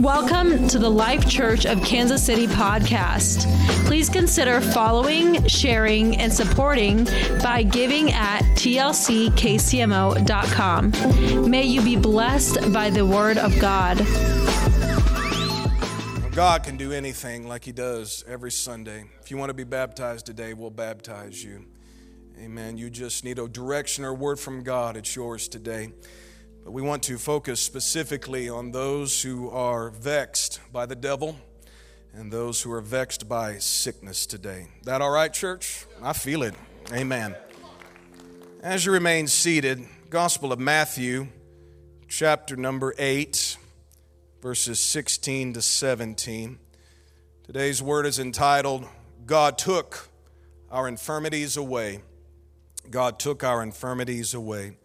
Welcome to the Life Church of Kansas City podcast. Please consider following, sharing, and supporting by giving at tlckcmo.com. May you be blessed by the word of God. God can do anything like He does every Sunday. If you want to be baptized today, we'll baptize you. Amen. You just need a direction or word from God. It's yours today. We want to focus specifically on those who are vexed by the devil and those who are vexed by sickness today. That all right, church? I feel it. Amen. As you remain seated, Gospel of Matthew, chapter number 8, verses 16 to 17. Today's word is entitled, God Took Our Infirmities Away. God took our infirmities away.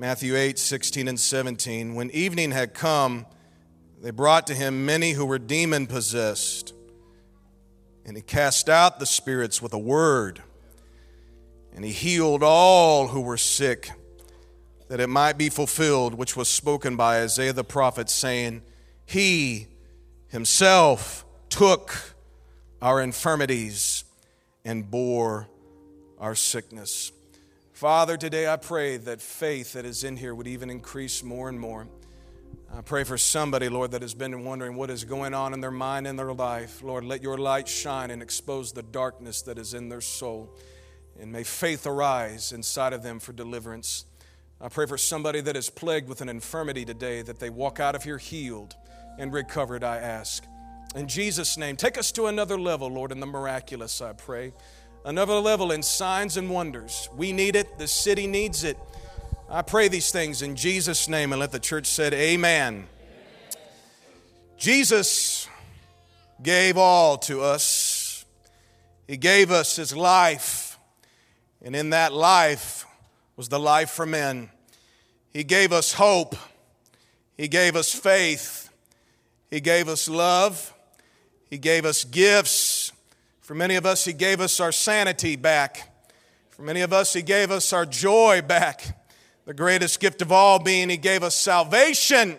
Matthew 8, 16 and 17. When evening had come, they brought to him many who were demon possessed. And he cast out the spirits with a word. And he healed all who were sick, that it might be fulfilled, which was spoken by Isaiah the prophet, saying, He himself took our infirmities and bore our sickness. Father, today I pray that faith that is in here would even increase more and more. I pray for somebody, Lord, that has been wondering what is going on in their mind and their life. Lord, let your light shine and expose the darkness that is in their soul. And may faith arise inside of them for deliverance. I pray for somebody that is plagued with an infirmity today that they walk out of here healed and recovered, I ask. In Jesus' name, take us to another level, Lord, in the miraculous, I pray another level in signs and wonders. We need it, the city needs it. I pray these things in Jesus' name and let the church said amen. amen. Jesus gave all to us. He gave us his life, and in that life was the life for men. He gave us hope. He gave us faith. He gave us love. He gave us gifts. For many of us, He gave us our sanity back. For many of us, He gave us our joy back. The greatest gift of all being He gave us salvation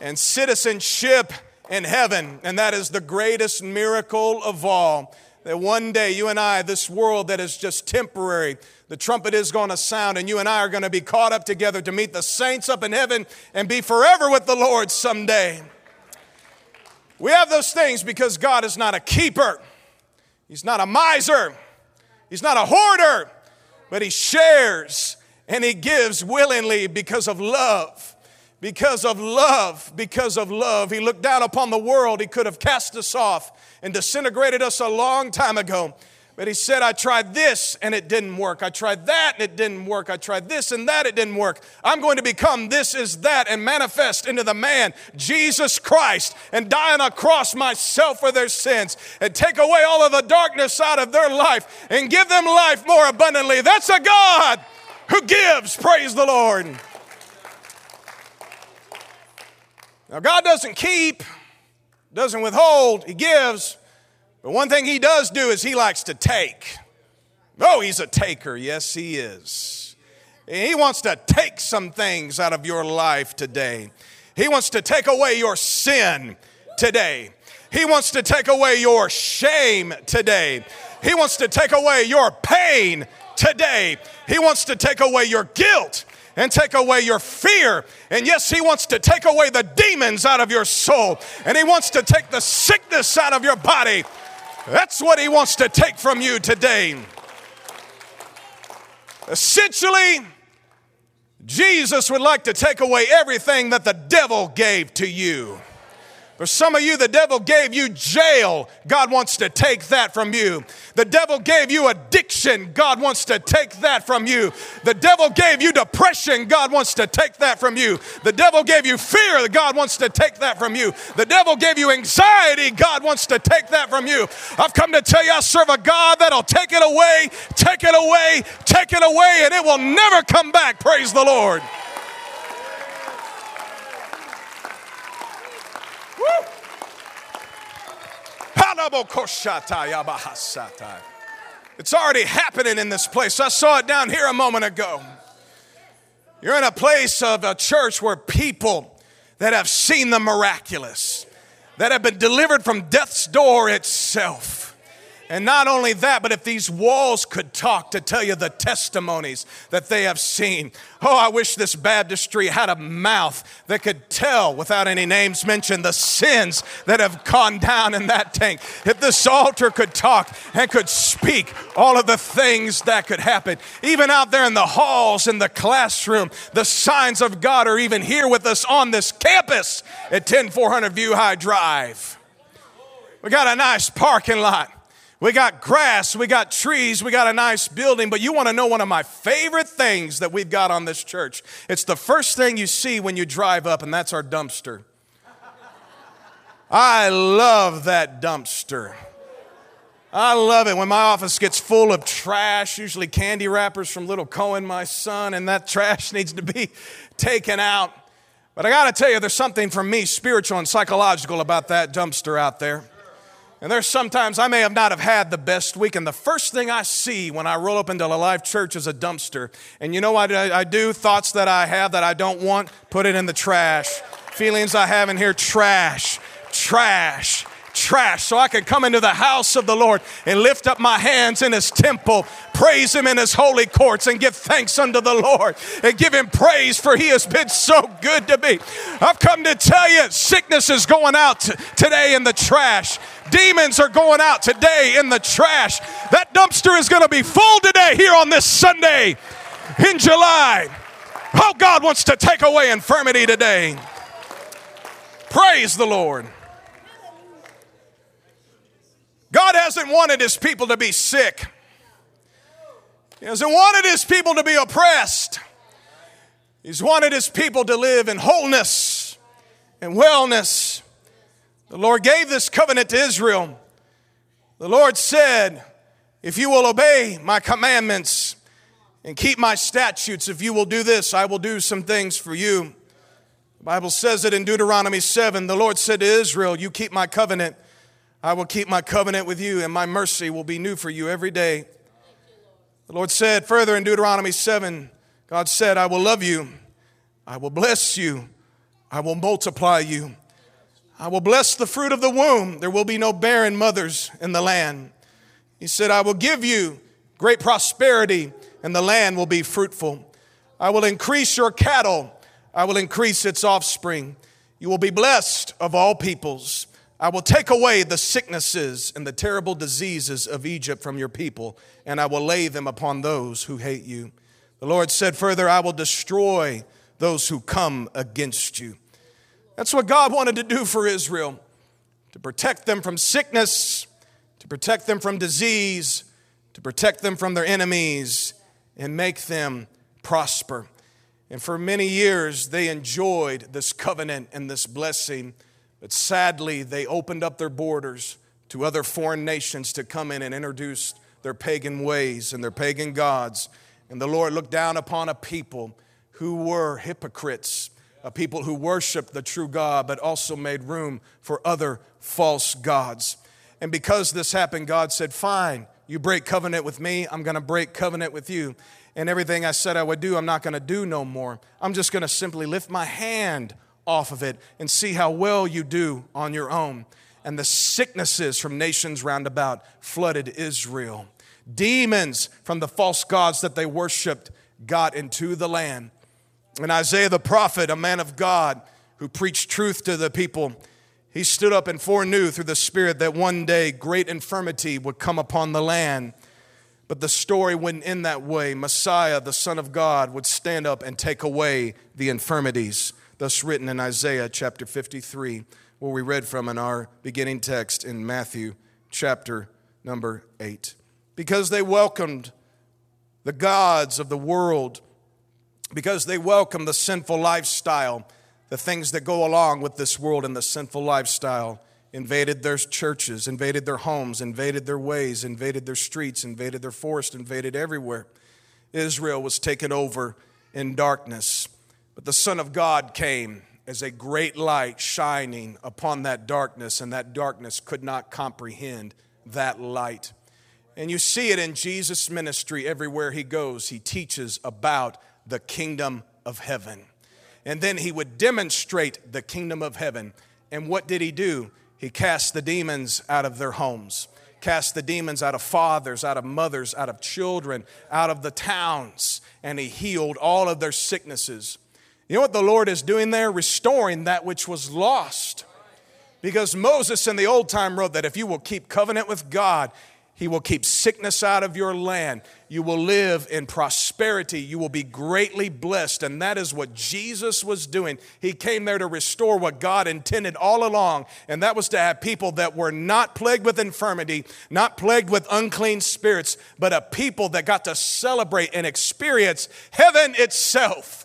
and citizenship in heaven. And that is the greatest miracle of all. That one day, you and I, this world that is just temporary, the trumpet is going to sound, and you and I are going to be caught up together to meet the saints up in heaven and be forever with the Lord someday. We have those things because God is not a keeper. He's not a miser, he's not a hoarder, but he shares and he gives willingly because of love. Because of love, because of love. He looked down upon the world. He could have cast us off and disintegrated us a long time ago. But he said, I tried this and it didn't work. I tried that and it didn't work. I tried this and that, it didn't work. I'm going to become this is that and manifest into the man, Jesus Christ, and die on a cross myself for their sins and take away all of the darkness out of their life and give them life more abundantly. That's a God who gives. Praise the Lord. Now, God doesn't keep, doesn't withhold, He gives. But one thing he does do is he likes to take. Oh, he's a taker. Yes, he is. He wants to take some things out of your life today. He wants to take away your sin today. He wants to take away your shame today. He wants to take away your pain today. He wants to take away your guilt and take away your fear. And yes, He wants to take away the demons out of your soul. And He wants to take the sickness out of your body. That's what He wants to take from you today. Essentially, Jesus would like to take away everything that the devil gave to you. For some of you, the devil gave you jail. God wants to take that from you. The devil gave you addiction. God wants to take that from you. The devil gave you depression. God wants to take that from you. The devil gave you fear. God wants to take that from you. The devil gave you anxiety. God wants to take that from you. I've come to tell you I serve a God that'll take it away, take it away, take it away, and it will never come back. Praise the Lord. It's already happening in this place. I saw it down here a moment ago. You're in a place of a church where people that have seen the miraculous, that have been delivered from death's door itself. And not only that, but if these walls could talk to tell you the testimonies that they have seen. Oh, I wish this baptistry had a mouth that could tell, without any names mentioned, the sins that have gone down in that tank. If this altar could talk and could speak all of the things that could happen, even out there in the halls, in the classroom, the signs of God are even here with us on this campus at 10400 View High Drive. We got a nice parking lot. We got grass, we got trees, we got a nice building, but you want to know one of my favorite things that we've got on this church? It's the first thing you see when you drive up, and that's our dumpster. I love that dumpster. I love it when my office gets full of trash, usually candy wrappers from little Cohen, my son, and that trash needs to be taken out. But I got to tell you, there's something for me spiritual and psychological about that dumpster out there. And there's sometimes I may have not have had the best week, and the first thing I see when I roll up into a live church is a dumpster. And you know what I, I do? Thoughts that I have that I don't want, put it in the trash. Feelings I have in here, trash, trash trash so I can come into the house of the Lord and lift up my hands in his temple, praise him in his holy courts, and give thanks unto the Lord and give him praise for he has been so good to me. I've come to tell you, sickness is going out t- today in the trash. Demons are going out today in the trash. That dumpster is going to be full today here on this Sunday in July. Oh, God wants to take away infirmity today. Praise the Lord. God hasn't wanted his people to be sick. He hasn't wanted his people to be oppressed. He's wanted his people to live in wholeness and wellness. The Lord gave this covenant to Israel. The Lord said, If you will obey my commandments and keep my statutes, if you will do this, I will do some things for you. The Bible says it in Deuteronomy 7. The Lord said to Israel, You keep my covenant I will keep my covenant with you, and my mercy will be new for you every day. The Lord said further in Deuteronomy 7, God said, I will love you, I will bless you, I will multiply you, I will bless the fruit of the womb. There will be no barren mothers in the land. He said, I will give you great prosperity, and the land will be fruitful. I will increase your cattle, I will increase its offspring. You will be blessed of all peoples. I will take away the sicknesses and the terrible diseases of Egypt from your people, and I will lay them upon those who hate you. The Lord said further, I will destroy those who come against you. That's what God wanted to do for Israel to protect them from sickness, to protect them from disease, to protect them from their enemies, and make them prosper. And for many years, they enjoyed this covenant and this blessing. But sadly, they opened up their borders to other foreign nations to come in and introduce their pagan ways and their pagan gods. And the Lord looked down upon a people who were hypocrites, a people who worshiped the true God, but also made room for other false gods. And because this happened, God said, Fine, you break covenant with me, I'm gonna break covenant with you. And everything I said I would do, I'm not gonna do no more. I'm just gonna simply lift my hand off of it and see how well you do on your own. And the sicknesses from nations round about flooded Israel. Demons from the false gods that they worshiped got into the land. And Isaiah the prophet, a man of God who preached truth to the people, he stood up and foreknew through the Spirit that one day great infirmity would come upon the land. But the story went in that way. Messiah, the Son of God, would stand up and take away the infirmities thus written in Isaiah chapter 53, where we read from in our beginning text in Matthew chapter number 8. Because they welcomed the gods of the world, because they welcomed the sinful lifestyle, the things that go along with this world and the sinful lifestyle invaded their churches, invaded their homes, invaded their ways, invaded their streets, invaded their forest, invaded everywhere. Israel was taken over in darkness. But the Son of God came as a great light shining upon that darkness, and that darkness could not comprehend that light. And you see it in Jesus' ministry everywhere he goes. He teaches about the kingdom of heaven. and then he would demonstrate the kingdom of heaven. And what did he do? He cast the demons out of their homes, cast the demons out of fathers, out of mothers, out of children, out of the towns, and he healed all of their sicknesses. You know what the Lord is doing there? Restoring that which was lost. Because Moses in the old time wrote that if you will keep covenant with God, he will keep sickness out of your land. You will live in prosperity. You will be greatly blessed. And that is what Jesus was doing. He came there to restore what God intended all along. And that was to have people that were not plagued with infirmity, not plagued with unclean spirits, but a people that got to celebrate and experience heaven itself.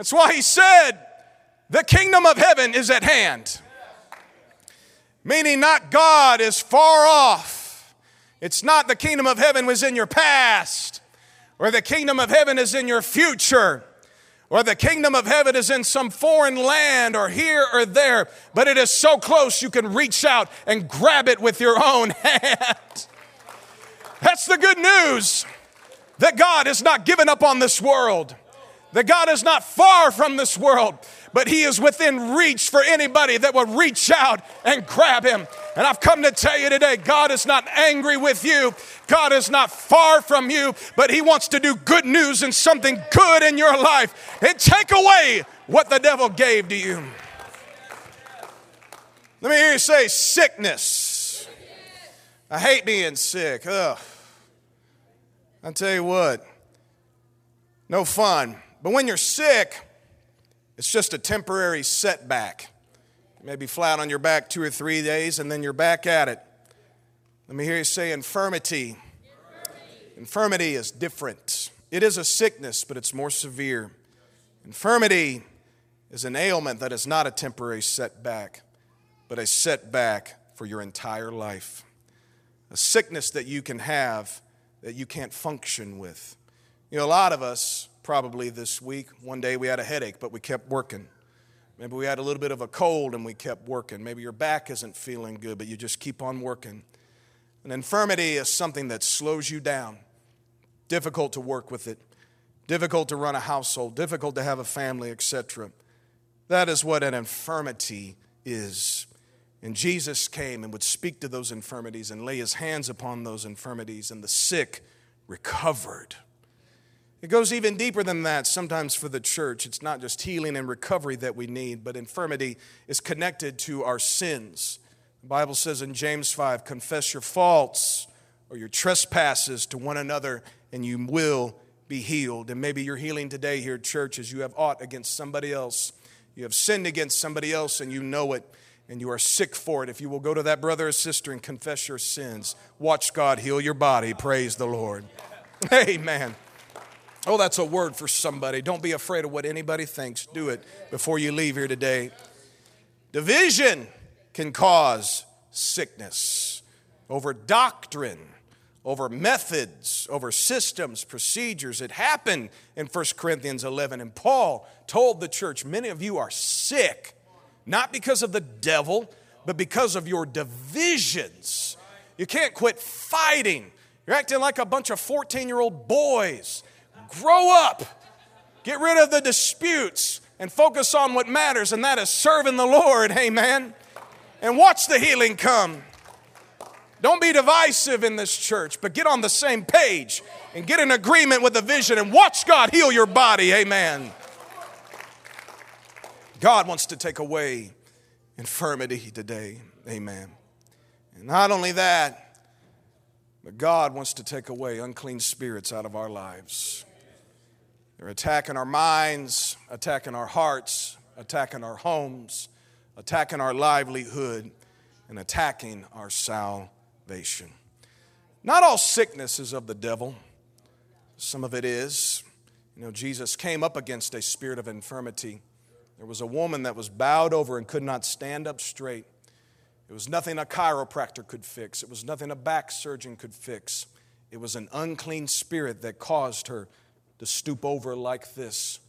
That's why he said, The kingdom of heaven is at hand. Meaning, not God is far off it's not the kingdom of heaven was in your past, or the kingdom of heaven is in your future, or the kingdom of heaven is in some foreign land or here or there, but it is so close you can reach out and grab it with your own hand. That's the good news that God has not given up on this world, that God is not far from this world, but He is within reach for anybody that would reach out and grab Him. And I've come to tell you today God is not angry with you, God is not far from you, but He wants to do good news and something good in your life and take away what the devil gave to you. Let me hear you say sickness. I hate being sick. Ugh. I tell you what, no fun. But when you're sick, it's just a temporary setback. Maybe flat on your back two or three days and then you're back at it. Let me hear you say infirmity. Infirmity, infirmity is different. It is a sickness, but it's more severe. Infirmity is an ailment that is not a temporary setback, but a setback for your entire life. A sickness that you can have that you can't function with. You know, a lot of us probably this week, one day we had a headache, but we kept working. Maybe we had a little bit of a cold and we kept working. Maybe your back isn't feeling good, but you just keep on working. An infirmity is something that slows you down, difficult to work with it, difficult to run a household, difficult to have a family, etc. That is what an infirmity is. And Jesus came and would speak to those infirmities and lay his hands upon those infirmities, and the sick recovered. It goes even deeper than that sometimes for the church. It's not just healing and recovery that we need, but infirmity is connected to our sins. The Bible says in James 5 confess your faults or your trespasses to one another, and you will be healed. And maybe you're healing today here church as you have aught against somebody else. You have sinned against somebody else, and you know it, and you are sick for it. If you will go to that brother or sister and confess your sins, watch God heal your body. Praise the Lord. Amen. Oh, that's a word for somebody. Don't be afraid of what anybody thinks. Do it before you leave here today. Division can cause sickness over doctrine, over methods, over systems, procedures. It happened in 1 Corinthians 11, and Paul told the church many of you are sick, not because of the devil, but because of your divisions. You can't quit fighting. You're acting like a bunch of 14 year old boys Grow up. Get rid of the disputes and focus on what matters, and that is serving the Lord. Amen. And watch the healing come. Don't be divisive in this church, but get on the same page and get in agreement with the vision and watch God heal your body. Amen. God wants to take away infirmity today. Amen. And not only that, but God wants to take away unclean spirits out of our lives. They're attacking our minds, attacking our hearts, attacking our homes, attacking our livelihood, and attacking our salvation. Not all sickness is of the devil, some of it is. You know, Jesus came up against a spirit of infirmity. There was a woman that was bowed over and could not stand up straight. It was nothing a chiropractor could fix, it was nothing a back surgeon could fix. It was an unclean spirit that caused her to stoop over like this.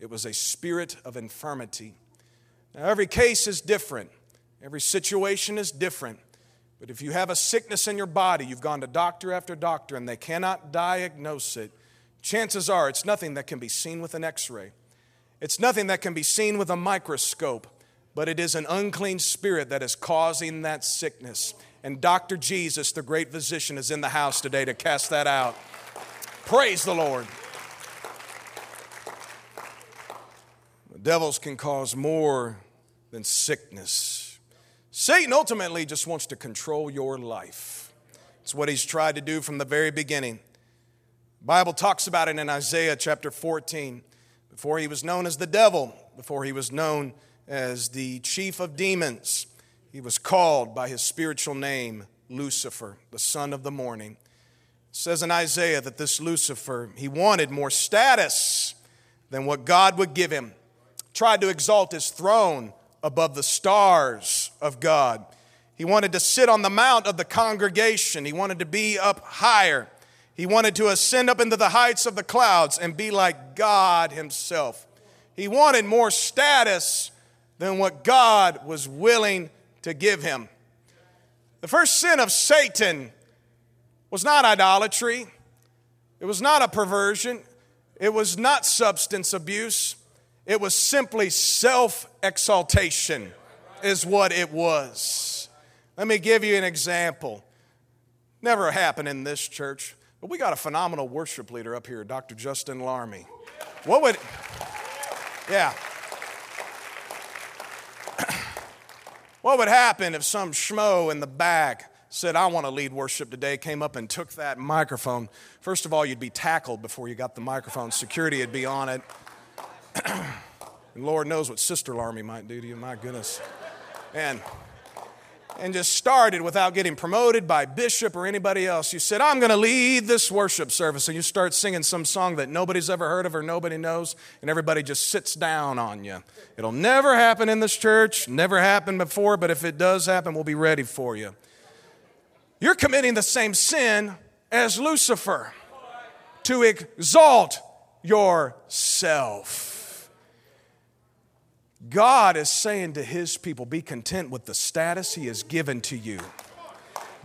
It was a spirit of infirmity. Now, every case is different, every situation is different. But if you have a sickness in your body, you've gone to doctor after doctor, and they cannot diagnose it, chances are it's nothing that can be seen with an x ray. It's nothing that can be seen with a microscope, but it is an unclean spirit that is causing that sickness. And Dr. Jesus, the great physician, is in the house today to cast that out. Praise the Lord. Devils can cause more than sickness. Satan ultimately just wants to control your life. It's what he's tried to do from the very beginning. The Bible talks about it in Isaiah chapter 14. Before he was known as the devil, before he was known as the chief of demons, he was called by his spiritual name, Lucifer, the son of the morning. It says in Isaiah that this Lucifer, he wanted more status than what God would give him. Tried to exalt his throne above the stars of God. He wanted to sit on the mount of the congregation. He wanted to be up higher. He wanted to ascend up into the heights of the clouds and be like God Himself. He wanted more status than what God was willing to give him. The first sin of Satan was not idolatry, it was not a perversion, it was not substance abuse, it was simply self exaltation, is what it was. Let me give you an example. Never happened in this church. But we got a phenomenal worship leader up here, Dr. Justin Larmy. What would, yeah. what would happen if some schmo in the back said, I want to lead worship today, came up and took that microphone? First of all, you'd be tackled before you got the microphone, security would be on it. and Lord knows what Sister Larmy might do to you, my goodness. And and just started without getting promoted by bishop or anybody else. You said, I'm going to lead this worship service. And you start singing some song that nobody's ever heard of or nobody knows, and everybody just sits down on you. It'll never happen in this church, never happened before, but if it does happen, we'll be ready for you. You're committing the same sin as Lucifer to exalt yourself. God is saying to his people, be content with the status he has given to you.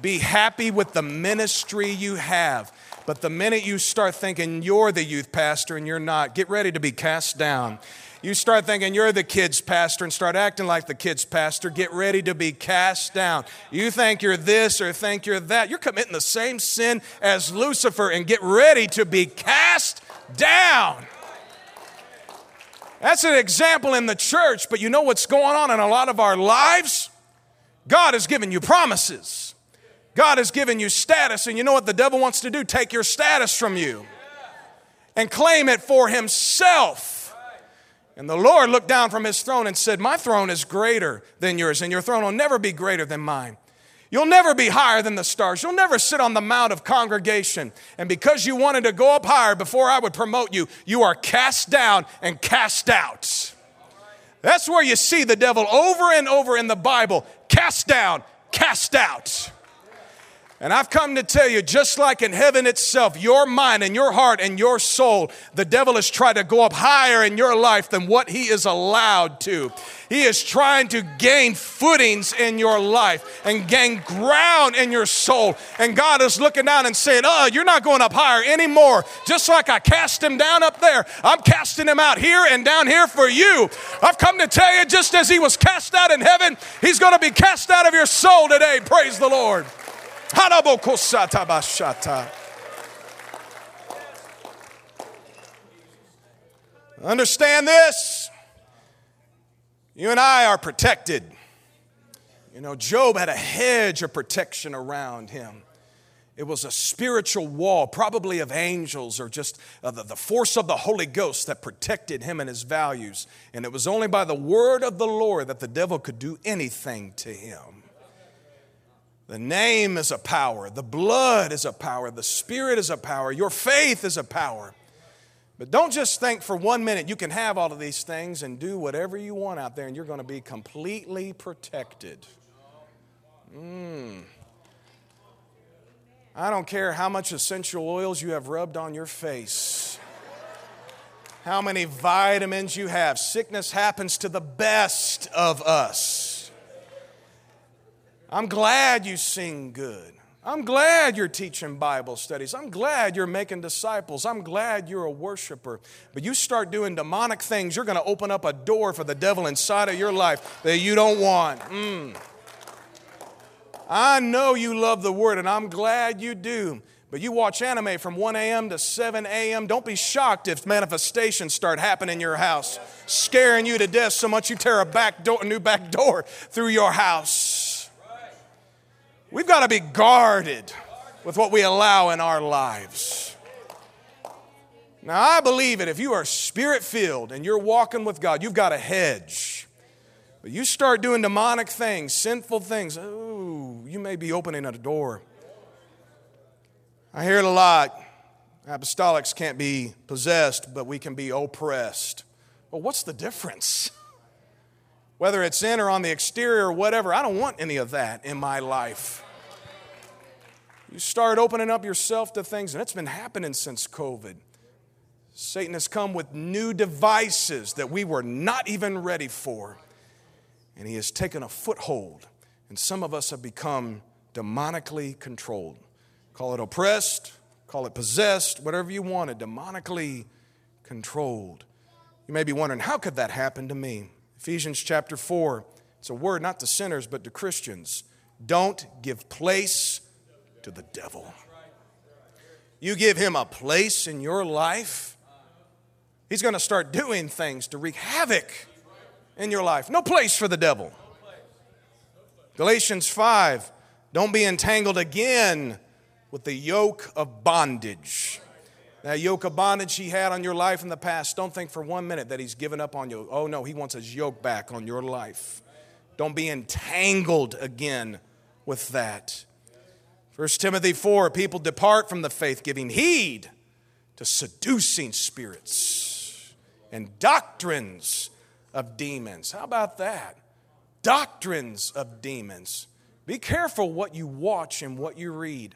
Be happy with the ministry you have. But the minute you start thinking you're the youth pastor and you're not, get ready to be cast down. You start thinking you're the kids pastor and start acting like the kids pastor, get ready to be cast down. You think you're this or think you're that, you're committing the same sin as Lucifer and get ready to be cast down. That's an example in the church, but you know what's going on in a lot of our lives? God has given you promises. God has given you status, and you know what the devil wants to do? Take your status from you and claim it for himself. And the Lord looked down from his throne and said, My throne is greater than yours, and your throne will never be greater than mine. You'll never be higher than the stars. You'll never sit on the mount of congregation. And because you wanted to go up higher before I would promote you, you are cast down and cast out. That's where you see the devil over and over in the Bible cast down, cast out. And I've come to tell you, just like in heaven itself, your mind and your heart and your soul, the devil has tried to go up higher in your life than what he is allowed to. He is trying to gain footings in your life and gain ground in your soul. And God is looking down and saying, Oh, you're not going up higher anymore. Just like I cast him down up there, I'm casting him out here and down here for you. I've come to tell you, just as he was cast out in heaven, he's going to be cast out of your soul today. Praise the Lord. Understand this. You and I are protected. You know, Job had a hedge of protection around him. It was a spiritual wall, probably of angels or just the force of the Holy Ghost that protected him and his values. And it was only by the word of the Lord that the devil could do anything to him. The name is a power. The blood is a power. The Spirit is a power. Your faith is a power. But don't just think for one minute you can have all of these things and do whatever you want out there and you're going to be completely protected. Mm. I don't care how much essential oils you have rubbed on your face, how many vitamins you have. Sickness happens to the best of us. I'm glad you sing good. I'm glad you're teaching Bible studies. I'm glad you're making disciples. I'm glad you're a worshiper. But you start doing demonic things, you're going to open up a door for the devil inside of your life that you don't want. Mm. I know you love the Word, and I'm glad you do. But you watch anime from 1 a.m. to 7 a.m. Don't be shocked if manifestations start happening in your house, scaring you to death so much you tear a back door, a new back door through your house. We've got to be guarded with what we allow in our lives. Now, I believe it. If you are spirit filled and you're walking with God, you've got a hedge. But you start doing demonic things, sinful things, oh, you may be opening a door I hear it a lot. Apostolics can't be possessed, but we can be oppressed. Well, what's the difference? Whether it's in or on the exterior or whatever, I don't want any of that in my life. You start opening up yourself to things, and it's been happening since COVID. Satan has come with new devices that we were not even ready for, and he has taken a foothold, and some of us have become demonically controlled. Call it oppressed, call it possessed, whatever you want, it demonically controlled. You may be wondering, how could that happen to me? Ephesians chapter 4, it's a word not to sinners, but to Christians. Don't give place to the devil. You give him a place in your life, he's going to start doing things to wreak havoc in your life. No place for the devil. Galatians 5, don't be entangled again with the yoke of bondage. That yoke of bondage he had on your life in the past, don't think for one minute that he's given up on you. Oh no, he wants his yoke back on your life. Don't be entangled again with that. 1 Timothy 4 people depart from the faith, giving heed to seducing spirits and doctrines of demons. How about that? Doctrines of demons. Be careful what you watch and what you read.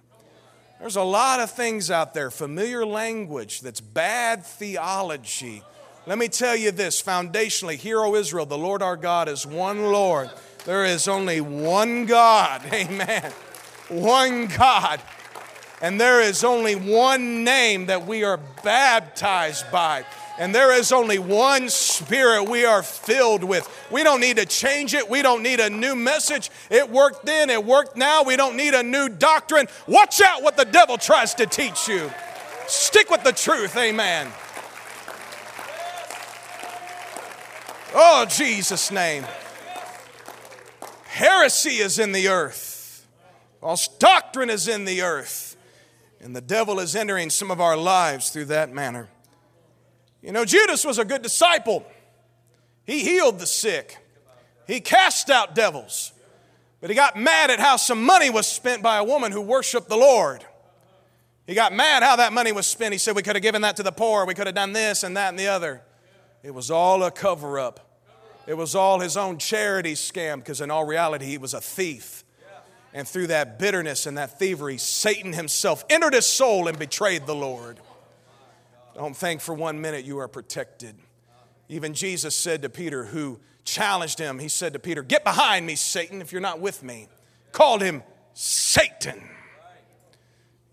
There's a lot of things out there, familiar language that's bad theology. Let me tell you this foundationally, Hear, O Israel, the Lord our God is one Lord. There is only one God. Amen. One God. And there is only one name that we are baptized by. And there is only one spirit we are filled with. We don't need to change it. We don't need a new message. It worked then, it worked now. We don't need a new doctrine. Watch out what the devil tries to teach you. Stick with the truth. Amen. Oh, Jesus' name. Heresy is in the earth, false doctrine is in the earth, and the devil is entering some of our lives through that manner. You know, Judas was a good disciple. He healed the sick, he cast out devils, but he got mad at how some money was spent by a woman who worshiped the Lord. He got mad how that money was spent. He said, We could have given that to the poor, we could have done this and that and the other. It was all a cover up. It was all his own charity scam because, in all reality, he was a thief. And through that bitterness and that thievery, Satan himself entered his soul and betrayed the Lord. Don't think for one minute you are protected. Even Jesus said to Peter, who challenged him, he said to Peter, Get behind me, Satan, if you're not with me. Called him Satan.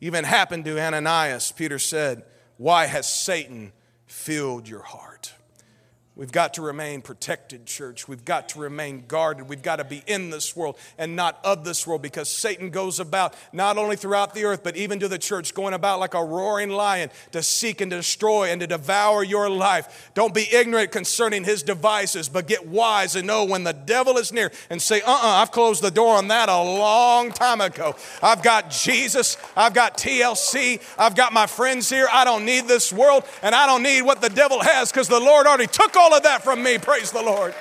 Even happened to Ananias. Peter said, Why has Satan filled your heart? We've got to remain protected, church. We've got to remain guarded. We've got to be in this world and not of this world because Satan goes about not only throughout the earth, but even to the church, going about like a roaring lion to seek and destroy and to devour your life. Don't be ignorant concerning his devices, but get wise and know when the devil is near and say, uh uh-uh, uh, I've closed the door on that a long time ago. I've got Jesus, I've got TLC, I've got my friends here. I don't need this world and I don't need what the devil has because the Lord already took all of that from me. Praise the Lord.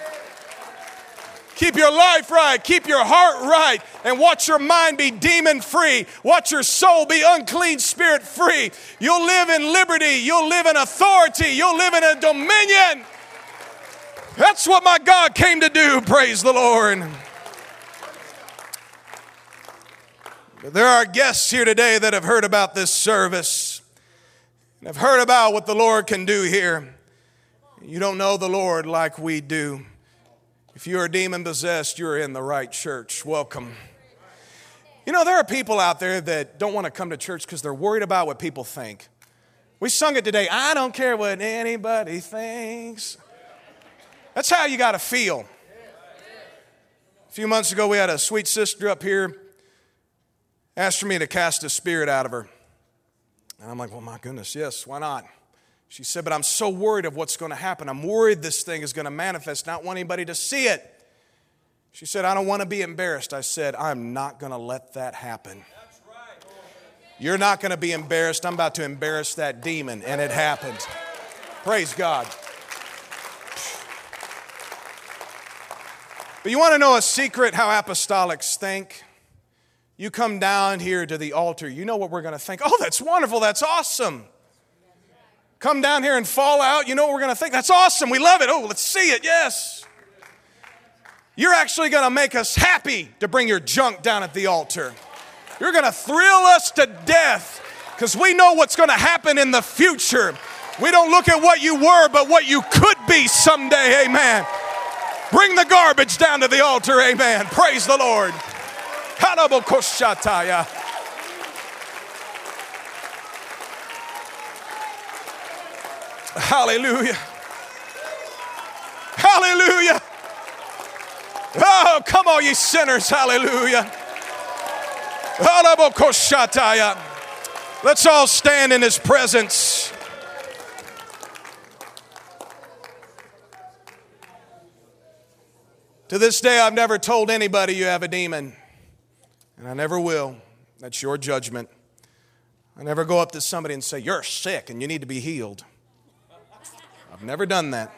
Keep your life right. Keep your heart right. And watch your mind be demon free. Watch your soul be unclean spirit free. You'll live in liberty. You'll live in authority. You'll live in a dominion. That's what my God came to do. Praise the Lord. There are guests here today that have heard about this service and have heard about what the Lord can do here. You don't know the Lord like we do. If you're demon possessed, you're in the right church. Welcome. You know, there are people out there that don't want to come to church because they're worried about what people think. We sung it today. I don't care what anybody thinks. That's how you got to feel. A few months ago, we had a sweet sister up here asked for me to cast a spirit out of her. And I'm like, well, my goodness, yes, why not? She said, but I'm so worried of what's going to happen. I'm worried this thing is going to manifest, not want anybody to see it. She said, I don't want to be embarrassed. I said, I'm not going to let that happen. You're not going to be embarrassed. I'm about to embarrass that demon. And it happened. Praise God. But you want to know a secret how apostolics think? You come down here to the altar, you know what we're going to think. Oh, that's wonderful. That's awesome. Come down here and fall out, you know what we're going to think. That's awesome. We love it. Oh, let's see it. Yes. You're actually going to make us happy to bring your junk down at the altar. You're going to thrill us to death because we know what's going to happen in the future. We don't look at what you were, but what you could be someday. Amen. Bring the garbage down to the altar. Amen. Praise the Lord. Hallelujah. Hallelujah. Hallelujah. Oh, come on, ye sinners. Hallelujah. Let's all stand in his presence. To this day, I've never told anybody you have a demon, and I never will. That's your judgment. I never go up to somebody and say, You're sick and you need to be healed. I've never done that.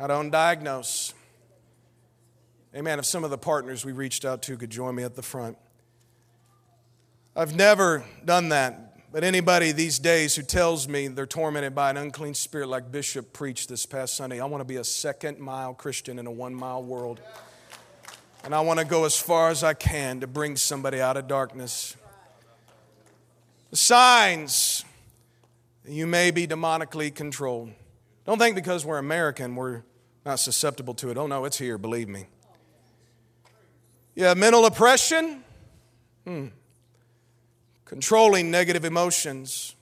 I don't diagnose. Amen. If some of the partners we reached out to could join me at the front. I've never done that. But anybody these days who tells me they're tormented by an unclean spirit, like Bishop preached this past Sunday, I want to be a second mile Christian in a one mile world. And I want to go as far as I can to bring somebody out of darkness. The signs you may be demonically controlled. Don't think because we're American, we're not susceptible to it. Oh, no, it's here, believe me. Yeah, mental oppression, hmm. controlling negative emotions,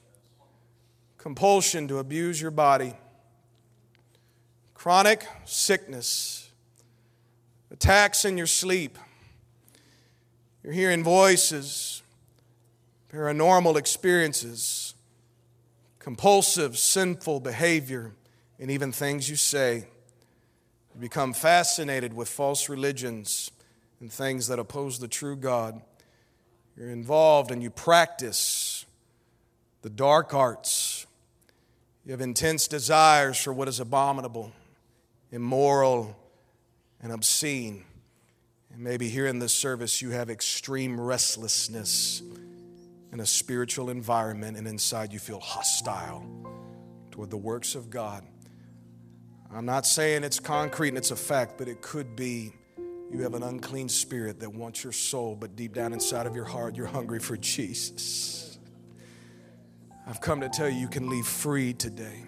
compulsion to abuse your body, chronic sickness, attacks in your sleep. You're hearing voices, paranormal experiences, compulsive, sinful behavior, and even things you say. You become fascinated with false religions and things that oppose the true God. You're involved and you practice the dark arts. You have intense desires for what is abominable, immoral, and obscene. And maybe here in this service, you have extreme restlessness in a spiritual environment, and inside you feel hostile toward the works of God. I'm not saying it's concrete and it's a fact, but it could be you have an unclean spirit that wants your soul, but deep down inside of your heart, you're hungry for Jesus. I've come to tell you, you can leave free today.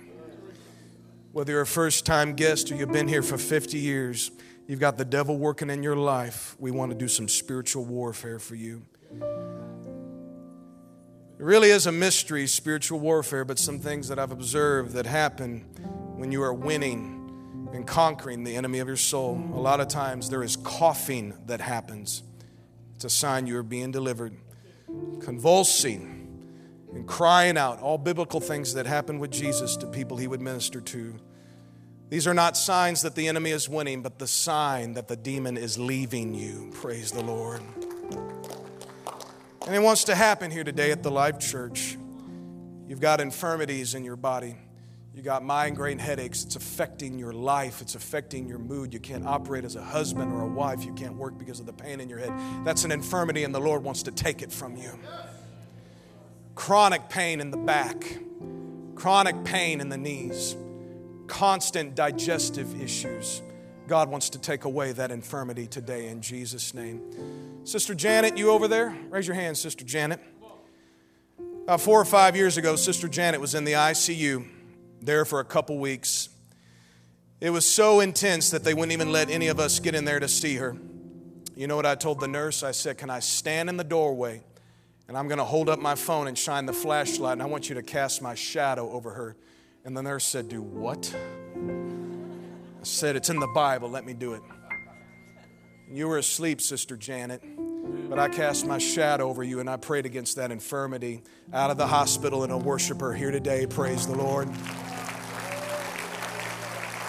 Whether you're a first time guest or you've been here for 50 years, you've got the devil working in your life. We want to do some spiritual warfare for you. It really is a mystery, spiritual warfare, but some things that I've observed that happen when you are winning and conquering the enemy of your soul. A lot of times there is coughing that happens. It's a sign you are being delivered. Convulsing and crying out, all biblical things that happened with Jesus to people he would minister to. These are not signs that the enemy is winning, but the sign that the demon is leaving you. Praise the Lord. And it wants to happen here today at the Life Church. You've got infirmities in your body. You got migraine headaches. It's affecting your life. It's affecting your mood. You can't operate as a husband or a wife. You can't work because of the pain in your head. That's an infirmity, and the Lord wants to take it from you. Chronic pain in the back, chronic pain in the knees, constant digestive issues. God wants to take away that infirmity today in Jesus' name. Sister Janet, you over there? Raise your hand, Sister Janet. About four or five years ago, Sister Janet was in the ICU there for a couple weeks. It was so intense that they wouldn't even let any of us get in there to see her. You know what I told the nurse? I said, Can I stand in the doorway and I'm going to hold up my phone and shine the flashlight and I want you to cast my shadow over her? And the nurse said, Do what? I said, It's in the Bible. Let me do it. You were asleep, Sister Janet, but I cast my shadow over you and I prayed against that infirmity out of the hospital and a worshiper here today. Praise the Lord.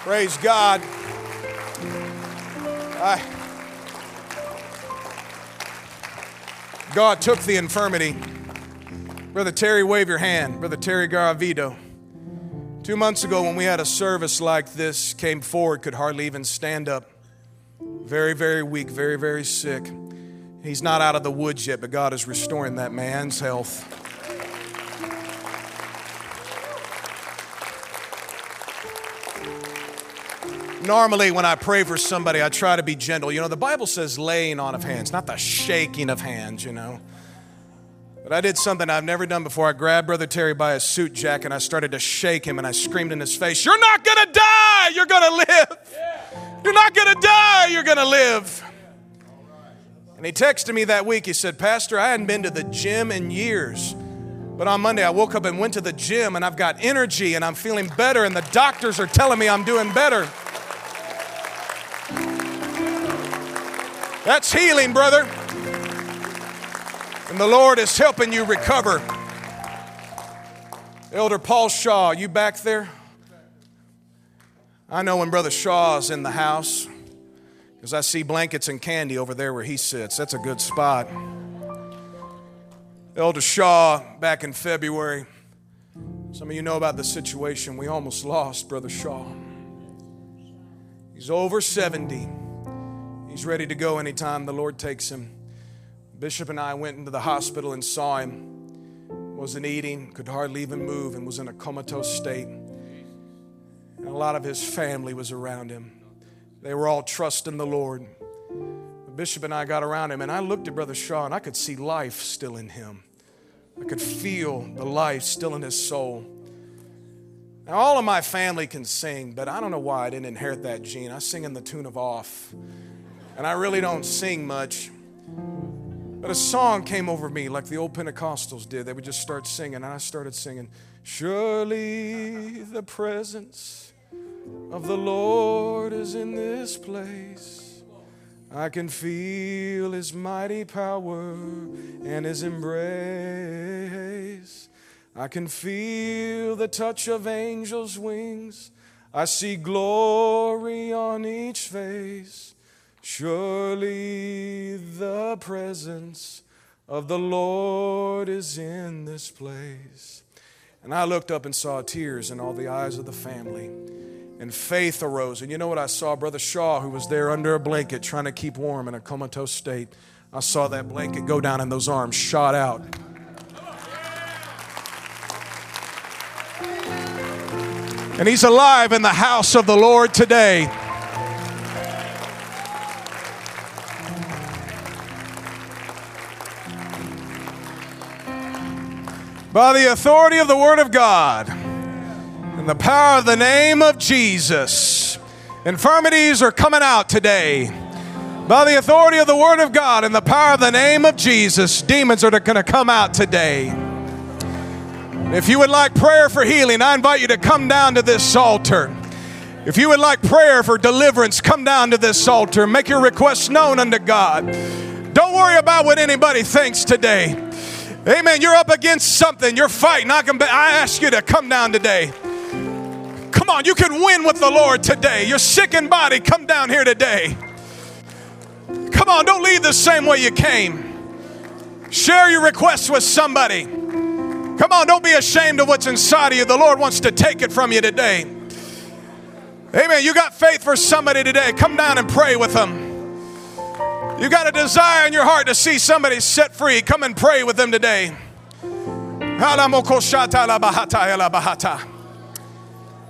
Praise God. I, God took the infirmity. Brother Terry, wave your hand. Brother Terry Garavito. Two months ago, when we had a service like this, came forward, could hardly even stand up. Very, very weak, very, very sick. He's not out of the woods yet, but God is restoring that man's health. Normally, when I pray for somebody, I try to be gentle. You know, the Bible says laying on of hands, not the shaking of hands, you know. But I did something I've never done before. I grabbed Brother Terry by his suit jacket and I started to shake him and I screamed in his face, You're not gonna die, you're gonna live. You're not gonna die, you're gonna live. And he texted me that week. He said, Pastor, I hadn't been to the gym in years. But on Monday, I woke up and went to the gym, and I've got energy and I'm feeling better, and the doctors are telling me I'm doing better. That's healing, brother. And the Lord is helping you recover. Elder Paul Shaw, you back there? I know when Brother Shaw is in the house because I see blankets and candy over there where he sits. That's a good spot. Elder Shaw, back in February, some of you know about the situation. We almost lost Brother Shaw. He's over 70. He's ready to go anytime the Lord takes him. Bishop and I went into the hospital and saw him. Wasn't eating, could hardly even move, and was in a comatose state. And a lot of his family was around him. They were all trusting the Lord. The bishop and I got around him, and I looked at Brother Shaw, and I could see life still in him. I could feel the life still in his soul. Now, all of my family can sing, but I don't know why I didn't inherit that gene. I sing in the tune of Off, and I really don't sing much. But a song came over me like the old Pentecostals did. They would just start singing, and I started singing, Surely the presence of the Lord is in this place. I can feel his mighty power and his embrace. I can feel the touch of angels' wings. I see glory on each face. Surely the presence of the Lord is in this place. And I looked up and saw tears in all the eyes of the family and faith arose. And you know what I saw? Brother Shaw, who was there under a blanket trying to keep warm in a comatose state, I saw that blanket go down and those arms shot out. And he's alive in the house of the Lord today. By the authority of the Word of God and the power of the name of Jesus. Infirmities are coming out today. By the authority of the Word of God and the power of the name of Jesus, demons are going to come out today. If you would like prayer for healing, I invite you to come down to this altar. If you would like prayer for deliverance, come down to this altar. Make your requests known unto God. Don't worry about what anybody thinks today. Amen. You're up against something. You're fighting. I, can, I ask you to come down today. Come on, you can win with the Lord today. Your sickened body, come down here today. Come on, don't leave the same way you came. Share your requests with somebody. Come on, don't be ashamed of what's inside of you. The Lord wants to take it from you today. Amen. You got faith for somebody today. Come down and pray with them. You got a desire in your heart to see somebody set free. Come and pray with them today.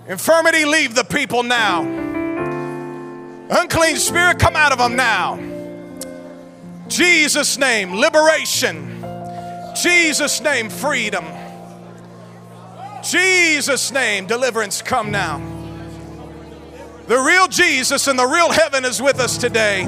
Infirmity, leave the people now. Unclean spirit, come out of them now. Jesus' name, liberation. Jesus' name, freedom. Jesus' name, deliverance, come now. The real Jesus and the real heaven is with us today.